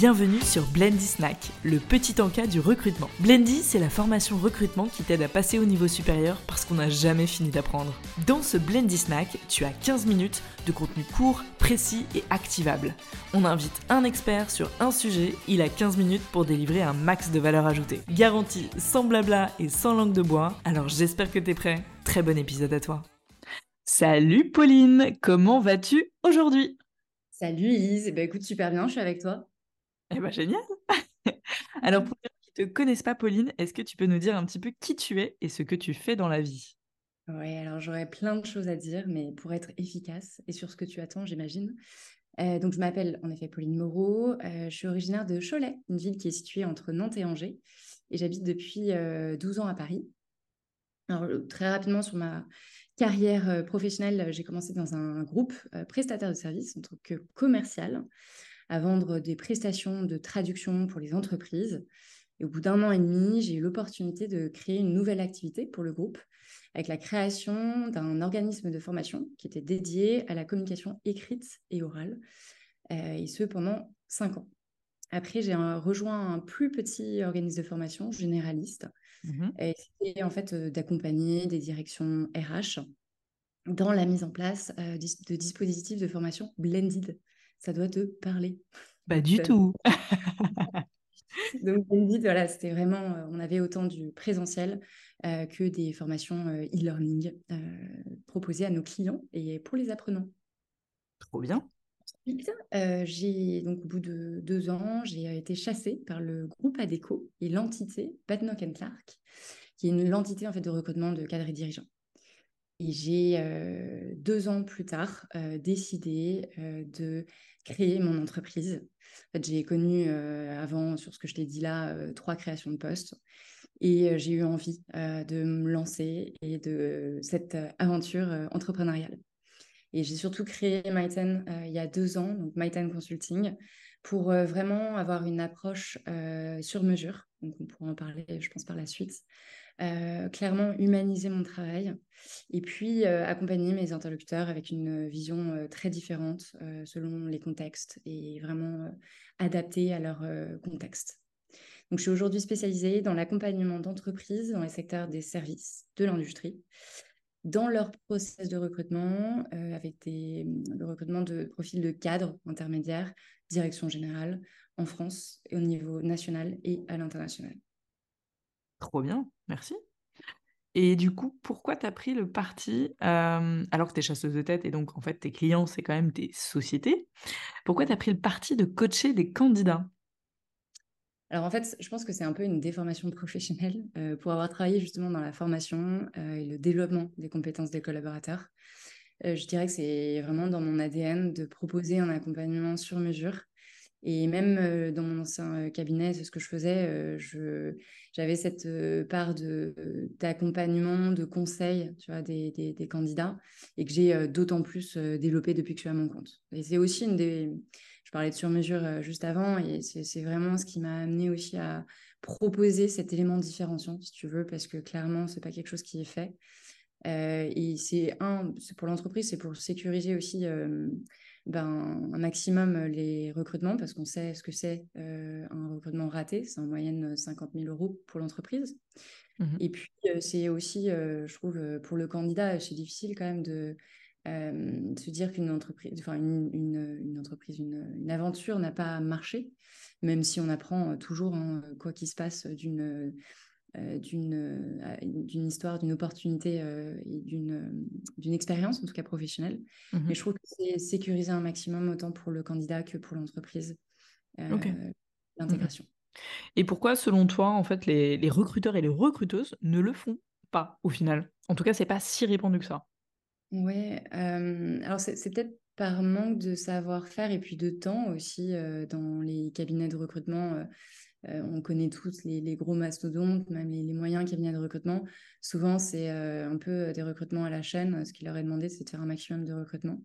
Bienvenue sur Blendy Snack, le petit encas du recrutement. Blendy, c'est la formation recrutement qui t'aide à passer au niveau supérieur parce qu'on n'a jamais fini d'apprendre. Dans ce Blendy Snack, tu as 15 minutes de contenu court, précis et activable. On invite un expert sur un sujet, il a 15 minutes pour délivrer un max de valeur ajoutée. Garantie sans blabla et sans langue de bois, alors j'espère que t'es prêt. Très bon épisode à toi. Salut Pauline, comment vas-tu aujourd'hui? Salut Elise, eh ben, écoute super bien, je suis avec toi. Eh ben génial Alors pour ceux qui ne te connaissent pas Pauline, est-ce que tu peux nous dire un petit peu qui tu es et ce que tu fais dans la vie? Oui, alors j'aurais plein de choses à dire, mais pour être efficace et sur ce que tu attends, j'imagine. Euh, donc je m'appelle en effet Pauline Moreau, euh, je suis originaire de Cholet, une ville qui est située entre Nantes et Angers, et j'habite depuis 12 euh, ans à Paris. Alors très rapidement sur ma carrière professionnelle, j'ai commencé dans un groupe prestataire de services en tant que commercial à vendre des prestations de traduction pour les entreprises. Et au bout d'un an et demi, j'ai eu l'opportunité de créer une nouvelle activité pour le groupe avec la création d'un organisme de formation qui était dédié à la communication écrite et orale, euh, et ce pendant cinq ans. Après, j'ai rejoint un plus petit organisme de formation généraliste. Mmh et c'était en fait euh, d'accompagner des directions RH dans la mise en place euh, de dispositifs de formation blended ça doit te parler. Pas du tout. Donc, voilà, c'était vraiment, euh, on avait autant du présentiel euh, que des formations euh, e-learning proposées à nos clients et pour les apprenants. Trop bien. Ensuite, j'ai donc au bout de deux ans, j'ai été chassée par le groupe ADECO et l'entité Badnock Clark, qui est une l'entité en fait de recrutement de cadres et dirigeants. Et j'ai deux ans plus tard décidé de créer mon entreprise. En fait, j'ai connu avant, sur ce que je t'ai dit là, trois créations de postes. Et j'ai eu envie de me lancer et de cette aventure entrepreneuriale. Et j'ai surtout créé MyTen il y a deux ans, donc MyTen Consulting, pour vraiment avoir une approche sur mesure. Donc on pourra en parler, je pense, par la suite. Euh, clairement humaniser mon travail et puis euh, accompagner mes interlocuteurs avec une vision euh, très différente selon les contextes et vraiment adaptée à leur contexte. Donc, je suis aujourd'hui spécialisée dans l'accompagnement d'entreprises dans les secteurs des services, de l'industrie, dans leur process de recrutement, avec le recrutement de profils de cadres intermédiaires, direction générale, en France et au niveau national et à l'international. Trop bien, merci. Et du coup, pourquoi tu as pris le parti, alors que tu es chasseuse de tête et donc en fait tes clients, c'est quand même des sociétés, pourquoi tu as pris le parti de coacher des candidats? Alors en fait, je pense que c'est un peu une déformation professionnelle pour avoir travaillé justement dans la formation et le développement des compétences des collaborateurs. je dirais que c'est vraiment dans mon ADN de proposer un accompagnement sur mesure et même dans mon ancien cabinet, ce que je faisais. j'avais cette part d'accompagnement, de conseil tu vois, des, candidats et que j'ai d'autant plus développé depuis que je suis à mon compte. Et c'est aussi une des. Je parlais de sur-mesure juste avant et c'est, vraiment ce qui m'a amené aussi à proposer cet élément de différenciation, si tu veux, parce que clairement, c'est pas quelque chose qui est fait. et c'est un, c'est pour l'entreprise, c'est pour sécuriser aussi ben, un maximum euh, les recrutements parce qu'on sait ce que c'est euh, un recrutement raté. C'est en moyenne 50 euh, 000 euros pour l'entreprise. Mmh Et puis, c'est aussi, je trouve, pour le candidat, c'est difficile quand même de se dire qu'une entreprise, enfin, une, une, entreprise, une, une aventure n'a pas marché, même si on apprend toujours, hein, quoi qu'il se passe, d'une d'une histoire, d'une opportunité euh, et d'une expérience, en tout cas professionnelle. Mmh Mais je trouve que c'est sécuriser un maximum autant pour le candidat que pour l'entreprise, l'intégration. Et pourquoi, selon toi, en fait, les, les, recruteurs et les recruteuses ne le font pas au final? En tout cas, c'est pas si répandu que ça. Ouais, alors c'est peut-être par manque de savoir-faire et puis de temps aussi dans les cabinets de recrutement. Euh, on connaît tous les, gros mastodontes, même les, moyens cabinets de recrutement. Souvent, c'est euh, un peu des recrutements à la chaîne. Ce qu'il leur est demandé, c'est de faire un maximum de recrutement.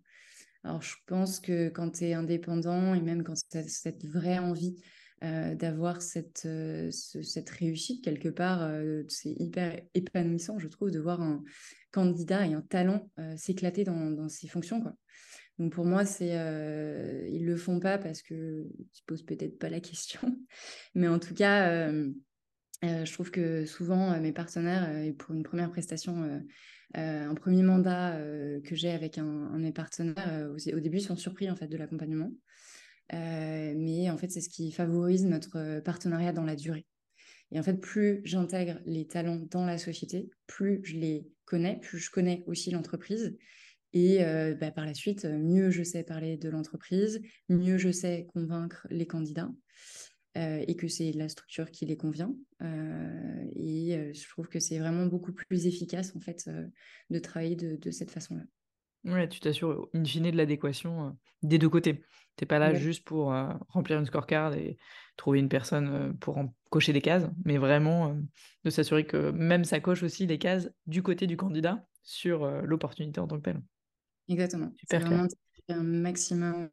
Alors, je pense que quand tu es indépendant et même quand tu as cette vraie envie euh, d'avoir cette, réussite quelque part, c'est hyper épanouissant, je trouve, de voir un candidat et un talent s'éclater dans, ses fonctions. Donc pour moi, c'est euh, ils le font pas parce que ne se posent peut-être pas la question, mais en tout cas, euh, euh, je trouve que souvent mes partenaires, pour une première prestation, un premier mandat que j'ai avec un, un, de mes partenaires, au, début, sont surpris en fait de l'accompagnement, mais en fait, c'est ce qui favorise notre partenariat dans la durée. Et en fait, plus j'intègre les talents dans la société, plus je les connais, plus je connais aussi l'entreprise. Et euh, bah, par la suite, mieux je sais parler de l'entreprise, mieux je sais convaincre les candidats euh, et que c'est la structure qui les convient. Euh, et je trouve que c'est vraiment beaucoup plus efficace en fait de travailler de, cette façon-là. Ouais, tu t'assures in fine de l'adéquation des deux côtés. Tu n'es pas là juste pour remplir une scorecard et trouver une personne pour cocher des cases, mais vraiment de s'assurer que même ça coche aussi des cases du côté du candidat sur l'opportunité en tant que telle. Exactement. C'est vraiment un maximum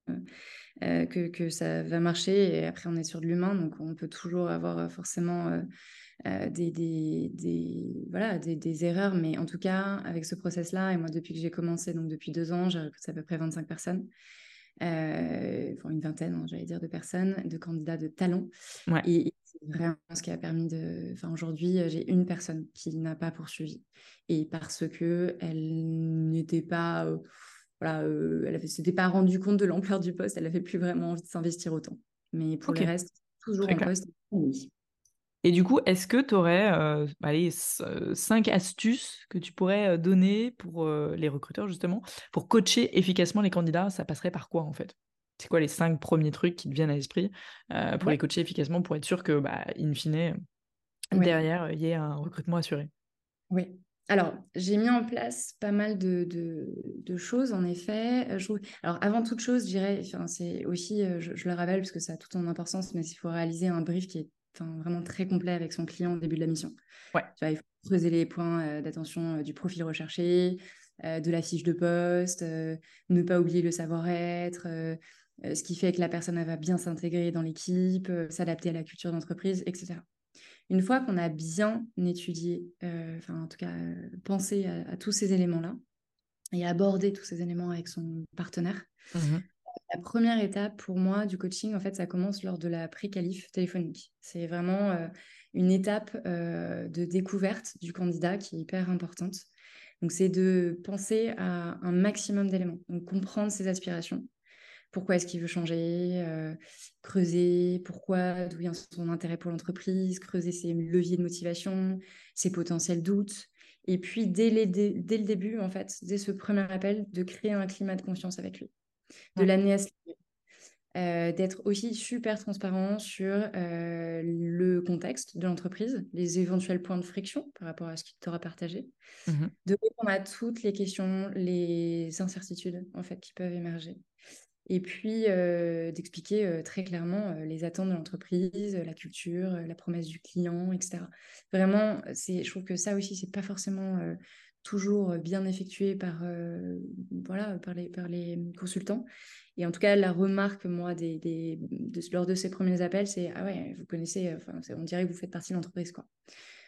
euh, que, que, ça va marcher. Et après, on est sur de l'humain, donc on peut toujours avoir euh, forcément euh, des, des, des, voilà, des, des, erreurs. Mais en tout cas, avec ce process-là, et moi, depuis que j'ai commencé, donc depuis deux ans, j'ai recruté à peu près 25 personnes. Enfin une vingtaine, hein, j'allais dire, de personnes, de candidats de talent. Et, c'est vraiment ce qui a permis de. Enfin, aujourd'hui, j'ai une personne qui n'a pas poursuivi. Et parce que elle n'était pas voilà, euh, elle ne s'était pas rendu compte de l'ampleur du poste, elle n'avait plus vraiment envie de s'investir autant. Mais pour le reste, toujours en poste, oui. Et du coup, est-ce que tu aurais euh, allez, euh, cinq astuces que tu pourrais donner pour les recruteurs, justement, pour coacher efficacement les candidats? Ça passerait par quoi, en fait? C'est quoi les cinq premiers trucs qui te viennent à l'esprit pour les coacher efficacement, pour être sûr que, bah, in fine, derrière, il y ait un recrutement assuré? Oui, alors, j'ai mis en place pas mal de, choses, en effet. Euh, alors, avant toute chose, je dirais, c'est aussi, euh, je, le rappelle parce que ça a toute son importance, mais il faut réaliser un brief qui est vraiment très complet avec son client au début de la mission. Ouais. il faut creuser les points euh, d'attention du profil recherché, de la fiche de poste, ne pas oublier le savoir-être, ce qui fait que la personne va bien s'intégrer dans l'équipe, s'adapter à la culture d'entreprise, etc. Une fois qu'on a bien étudié, euh, enfin en tout cas euh, pensé à, tous ces éléments-là et abordé tous ces éléments avec son partenaire, mmh la première étape pour moi du coaching, en fait, ça commence lors de la pré-qualif téléphonique. C'est vraiment euh, une étape de découverte du candidat qui est hyper importante. Donc, c'est de penser à un maximum d'éléments, comprendre ses aspirations, pourquoi est-ce qu'il veut changer, euh, creuser pourquoi, d'où vient son intérêt pour l'entreprise, creuser ses leviers de motivation, ses potentiels doutes. Et puis, dès, dès, le début, en fait, dès ce premier appel, de créer un climat de confiance avec lui, de l'amener à se euh, d'être aussi super transparent sur euh, le contexte de l'entreprise, les éventuels points de friction par rapport à ce qu'il t'aura partagé, mmh de répondre à toutes les questions, les incertitudes en fait qui peuvent émerger. Et puis euh, d'expliquer euh, très clairement les attentes de l'entreprise, la culture, la promesse du client, etc. Vraiment, c'est, je trouve que ça aussi, c'est pas forcément toujours bien effectué par, voilà, par, les, par les consultants. Et en tout cas, la remarque, moi, des, des de, lors de ces premiers appels, c'est Ah ouais, vous connaissez, on dirait que vous faites partie de l'entreprise. Quoi.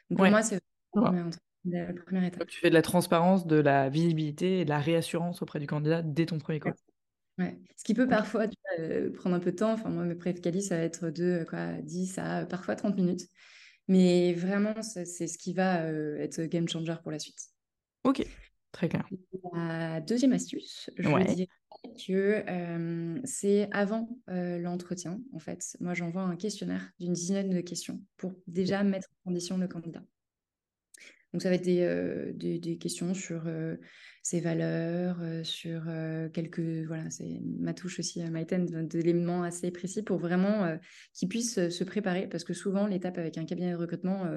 Donc pour moi, c'est la première étape. Tu fais de la transparence, de la visibilité et de la réassurance auprès du candidat dès ton premier call. Ouais. Ce qui peut parfois euh, prendre un peu de temps. Enfin, moi, mes pré ça va être de quoi, 10 à parfois 30 minutes. Mais vraiment, c'est ce qui va euh, être game changer pour la suite. Ok, très clair. La deuxième astuce, je ouais. dirais que c'est avant l'entretien. En fait, moi, j'envoie un questionnaire d'une dizaine de questions pour déjà mettre en condition le candidat. Donc, ça va être des, des, des questions sur ses valeurs, sur quelques, voilà, c'est ma touche aussi à MyTen, d'éléments assez précis pour vraiment qu'ils puissent se préparer, parce que souvent l'étape avec un cabinet de recrutement,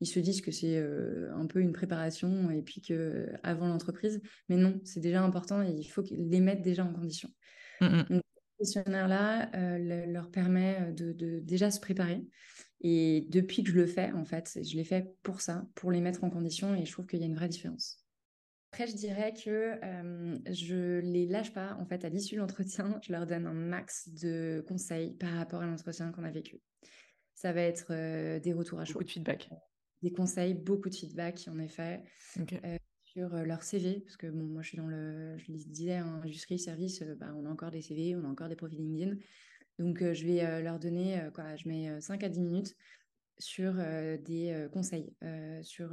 ils se disent que c'est un peu une préparation et puis que avant l'entreprise, mais non, c'est déjà important et il faut les mettre déjà en condition. Mmh Donc, ce questionnaire-là leur permet de, de, déjà se préparer. Et depuis que je le fais, en fait, je l'ai fait pour ça, pour les mettre en condition, et je trouve qu'il y a une vraie différence. Après, je dirais que euh, je les lâche pas. En fait, à l'issue de l'entretien, je leur donne un max de conseils par rapport à l'entretien qu'on a vécu. Ça va être euh, des retours à chaud. Beaucoup de feedback. Des conseils, beaucoup de feedback, en effet. Euh, sur leur CV, parce que bon, moi je suis dans le, je disais, un industrie, service, bah, on a encore des CV, on a encore des profils LinkedIn. Donc je vais leur donner, quoi, je mets 5 à 10 minutes sur des conseils, sur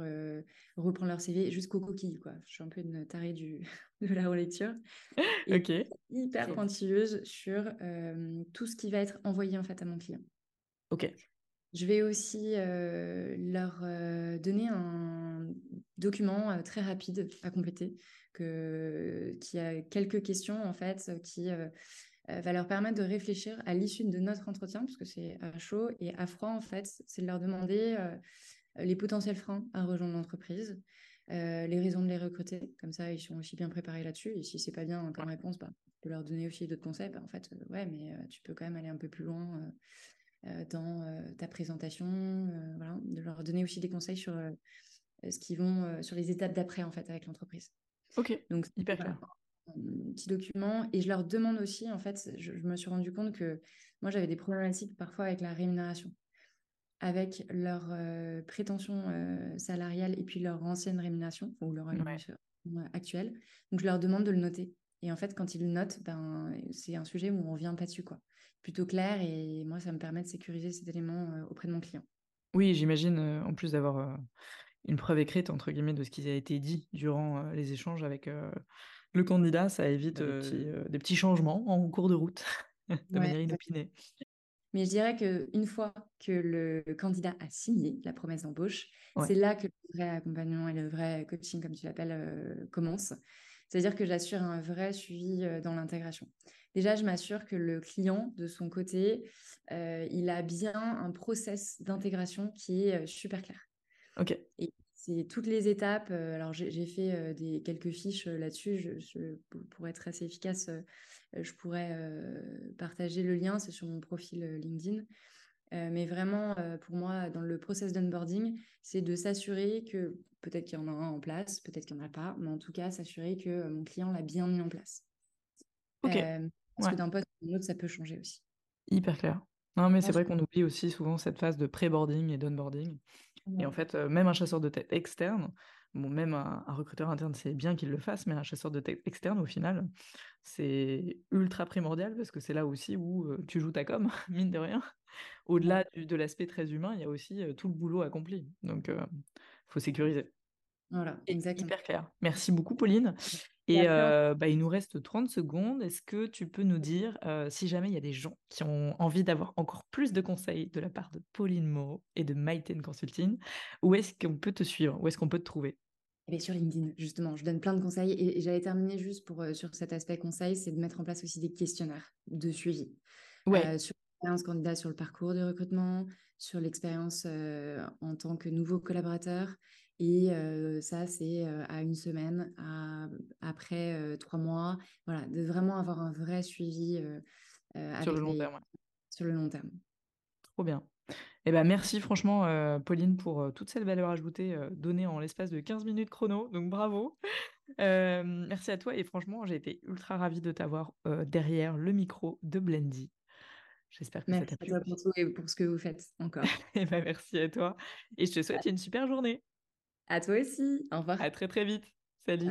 reprendre leur CV jusqu'au coquille. Quoi. Je suis un peu une tarée du, de la relecture. Et. Hyper pointilleuse sur tout ce qui va être envoyé en fait à mon client. Ok. Je vais aussi leur donner un document très rapide à compléter, que, qui a quelques questions en fait, qui euh, va leur permettre de réfléchir à l'issue de notre entretien, parce que c'est à chaud et à froid, en fait, c'est de leur demander euh, les potentiels freins à rejoindre l'entreprise, euh, les raisons de les recruter. Comme ça, ils sont aussi bien préparés là-dessus. Et si c'est pas bien comme réponse, bah, peux leur donner aussi d'autres conseils. Bah, en fait, ouais, mais tu peux quand même aller un peu plus loin dans ta présentation. voilà, de leur donner aussi des conseils sur ce qui vont sur les étapes d'après en fait avec l'entreprise. Ok. Donc hyper clair petit document et je leur demande aussi, en fait, je, me suis rendu compte que moi j'avais des problématiques parfois avec la rémunération, avec leur euh, prétention euh, salariale et puis leur ancienne rémunération ou leur rémunération actuelle. Donc je leur demande de le noter. Et en fait, quand ils notent, ben, c'est un sujet où on revient pas dessus, quoi. Plutôt clair et moi, ça me permet de sécuriser cet élément euh, auprès de mon client. Oui, j'imagine, en plus d'avoir une preuve écrite, entre guillemets, de ce qui a été dit durant les échanges avec le candidat, ça évite des petits, euh, des petits changements en cours de route, de manière inopinée. Mais je dirais qu'une fois que le candidat a signé la promesse d'embauche, c'est là que le vrai accompagnement et le vrai coaching, comme tu l'appelles, euh, commence. C'est-à-dire que j'assure un vrai suivi euh, dans l'intégration. Déjà, je m'assure que le client, de son côté, il a bien un process d'intégration qui est super clair. Ok. Et c'est toutes les étapes. Euh, alors, j'ai fait euh, des, quelques fiches euh, là-dessus. pour être assez efficace, je pourrais partager le lien. C'est sur mon profil LinkedIn. Mais vraiment, pour moi, dans le process d'onboarding, c'est de s'assurer que peut-être qu'il y en a un en place, peut-être qu'il n'y en a pas, mais en tout cas, s'assurer que mon client l'a bien mis en place. Ok. parce que d'un poste à un autre, ça peut changer aussi. Hyper clair. Non, mais c'est vrai qu'on oublie aussi souvent cette phase de pré-boarding et d'onboarding. Et en fait, euh, même un chasseur de tête externe, bon, même un, recruteur interne, c'est bien qu'il le fasse, mais un chasseur de tête externe, au final, c'est ultra primordial parce que c'est là aussi où euh, tu joues ta com, mine de rien. Au-delà de l'aspect très humain, il y a aussi euh, tout le boulot accompli. Donc, il faut sécuriser. Voilà, exactement. Hyper clair. Merci beaucoup, Pauline. Et euh, bah, il nous reste 30 secondes. Est-ce que tu peux nous dire euh, si jamais il y a des gens qui ont envie d'avoir encore plus de conseils de la part de Pauline Moreau et de Maiten Consulting, où est-ce qu'on peut te suivre? Où est-ce qu'on peut te trouver? Eh sur LinkedIn, justement, je donne plein de conseils et, j'allais terminer juste pour, euh, sur cet aspect conseil, c'est de mettre en place aussi des questionnaires de suivi. Ouais. sur l'expérience candidat sur le parcours de recrutement, sur l'expérience en tant que nouveau collaborateur et ça, c'est à une semaine, après trois mois. Voilà, de vraiment avoir un vrai suivi sur, le long terme, sur le long terme. Trop bien. Eh ben, merci franchement, Pauline, pour toute cette valeur ajoutée donnée en l'espace de 15 minutes chrono. Donc bravo. merci à toi. Et franchement, j'ai été ultra ravie de t'avoir derrière le micro de Blendy. J'espère que ça t'a plu. Merci pour tout et pour ce que vous faites encore. Eh ben, merci à toi. Et je te souhaite une super journée. À toi aussi. Au revoir. À très très vite. Salut.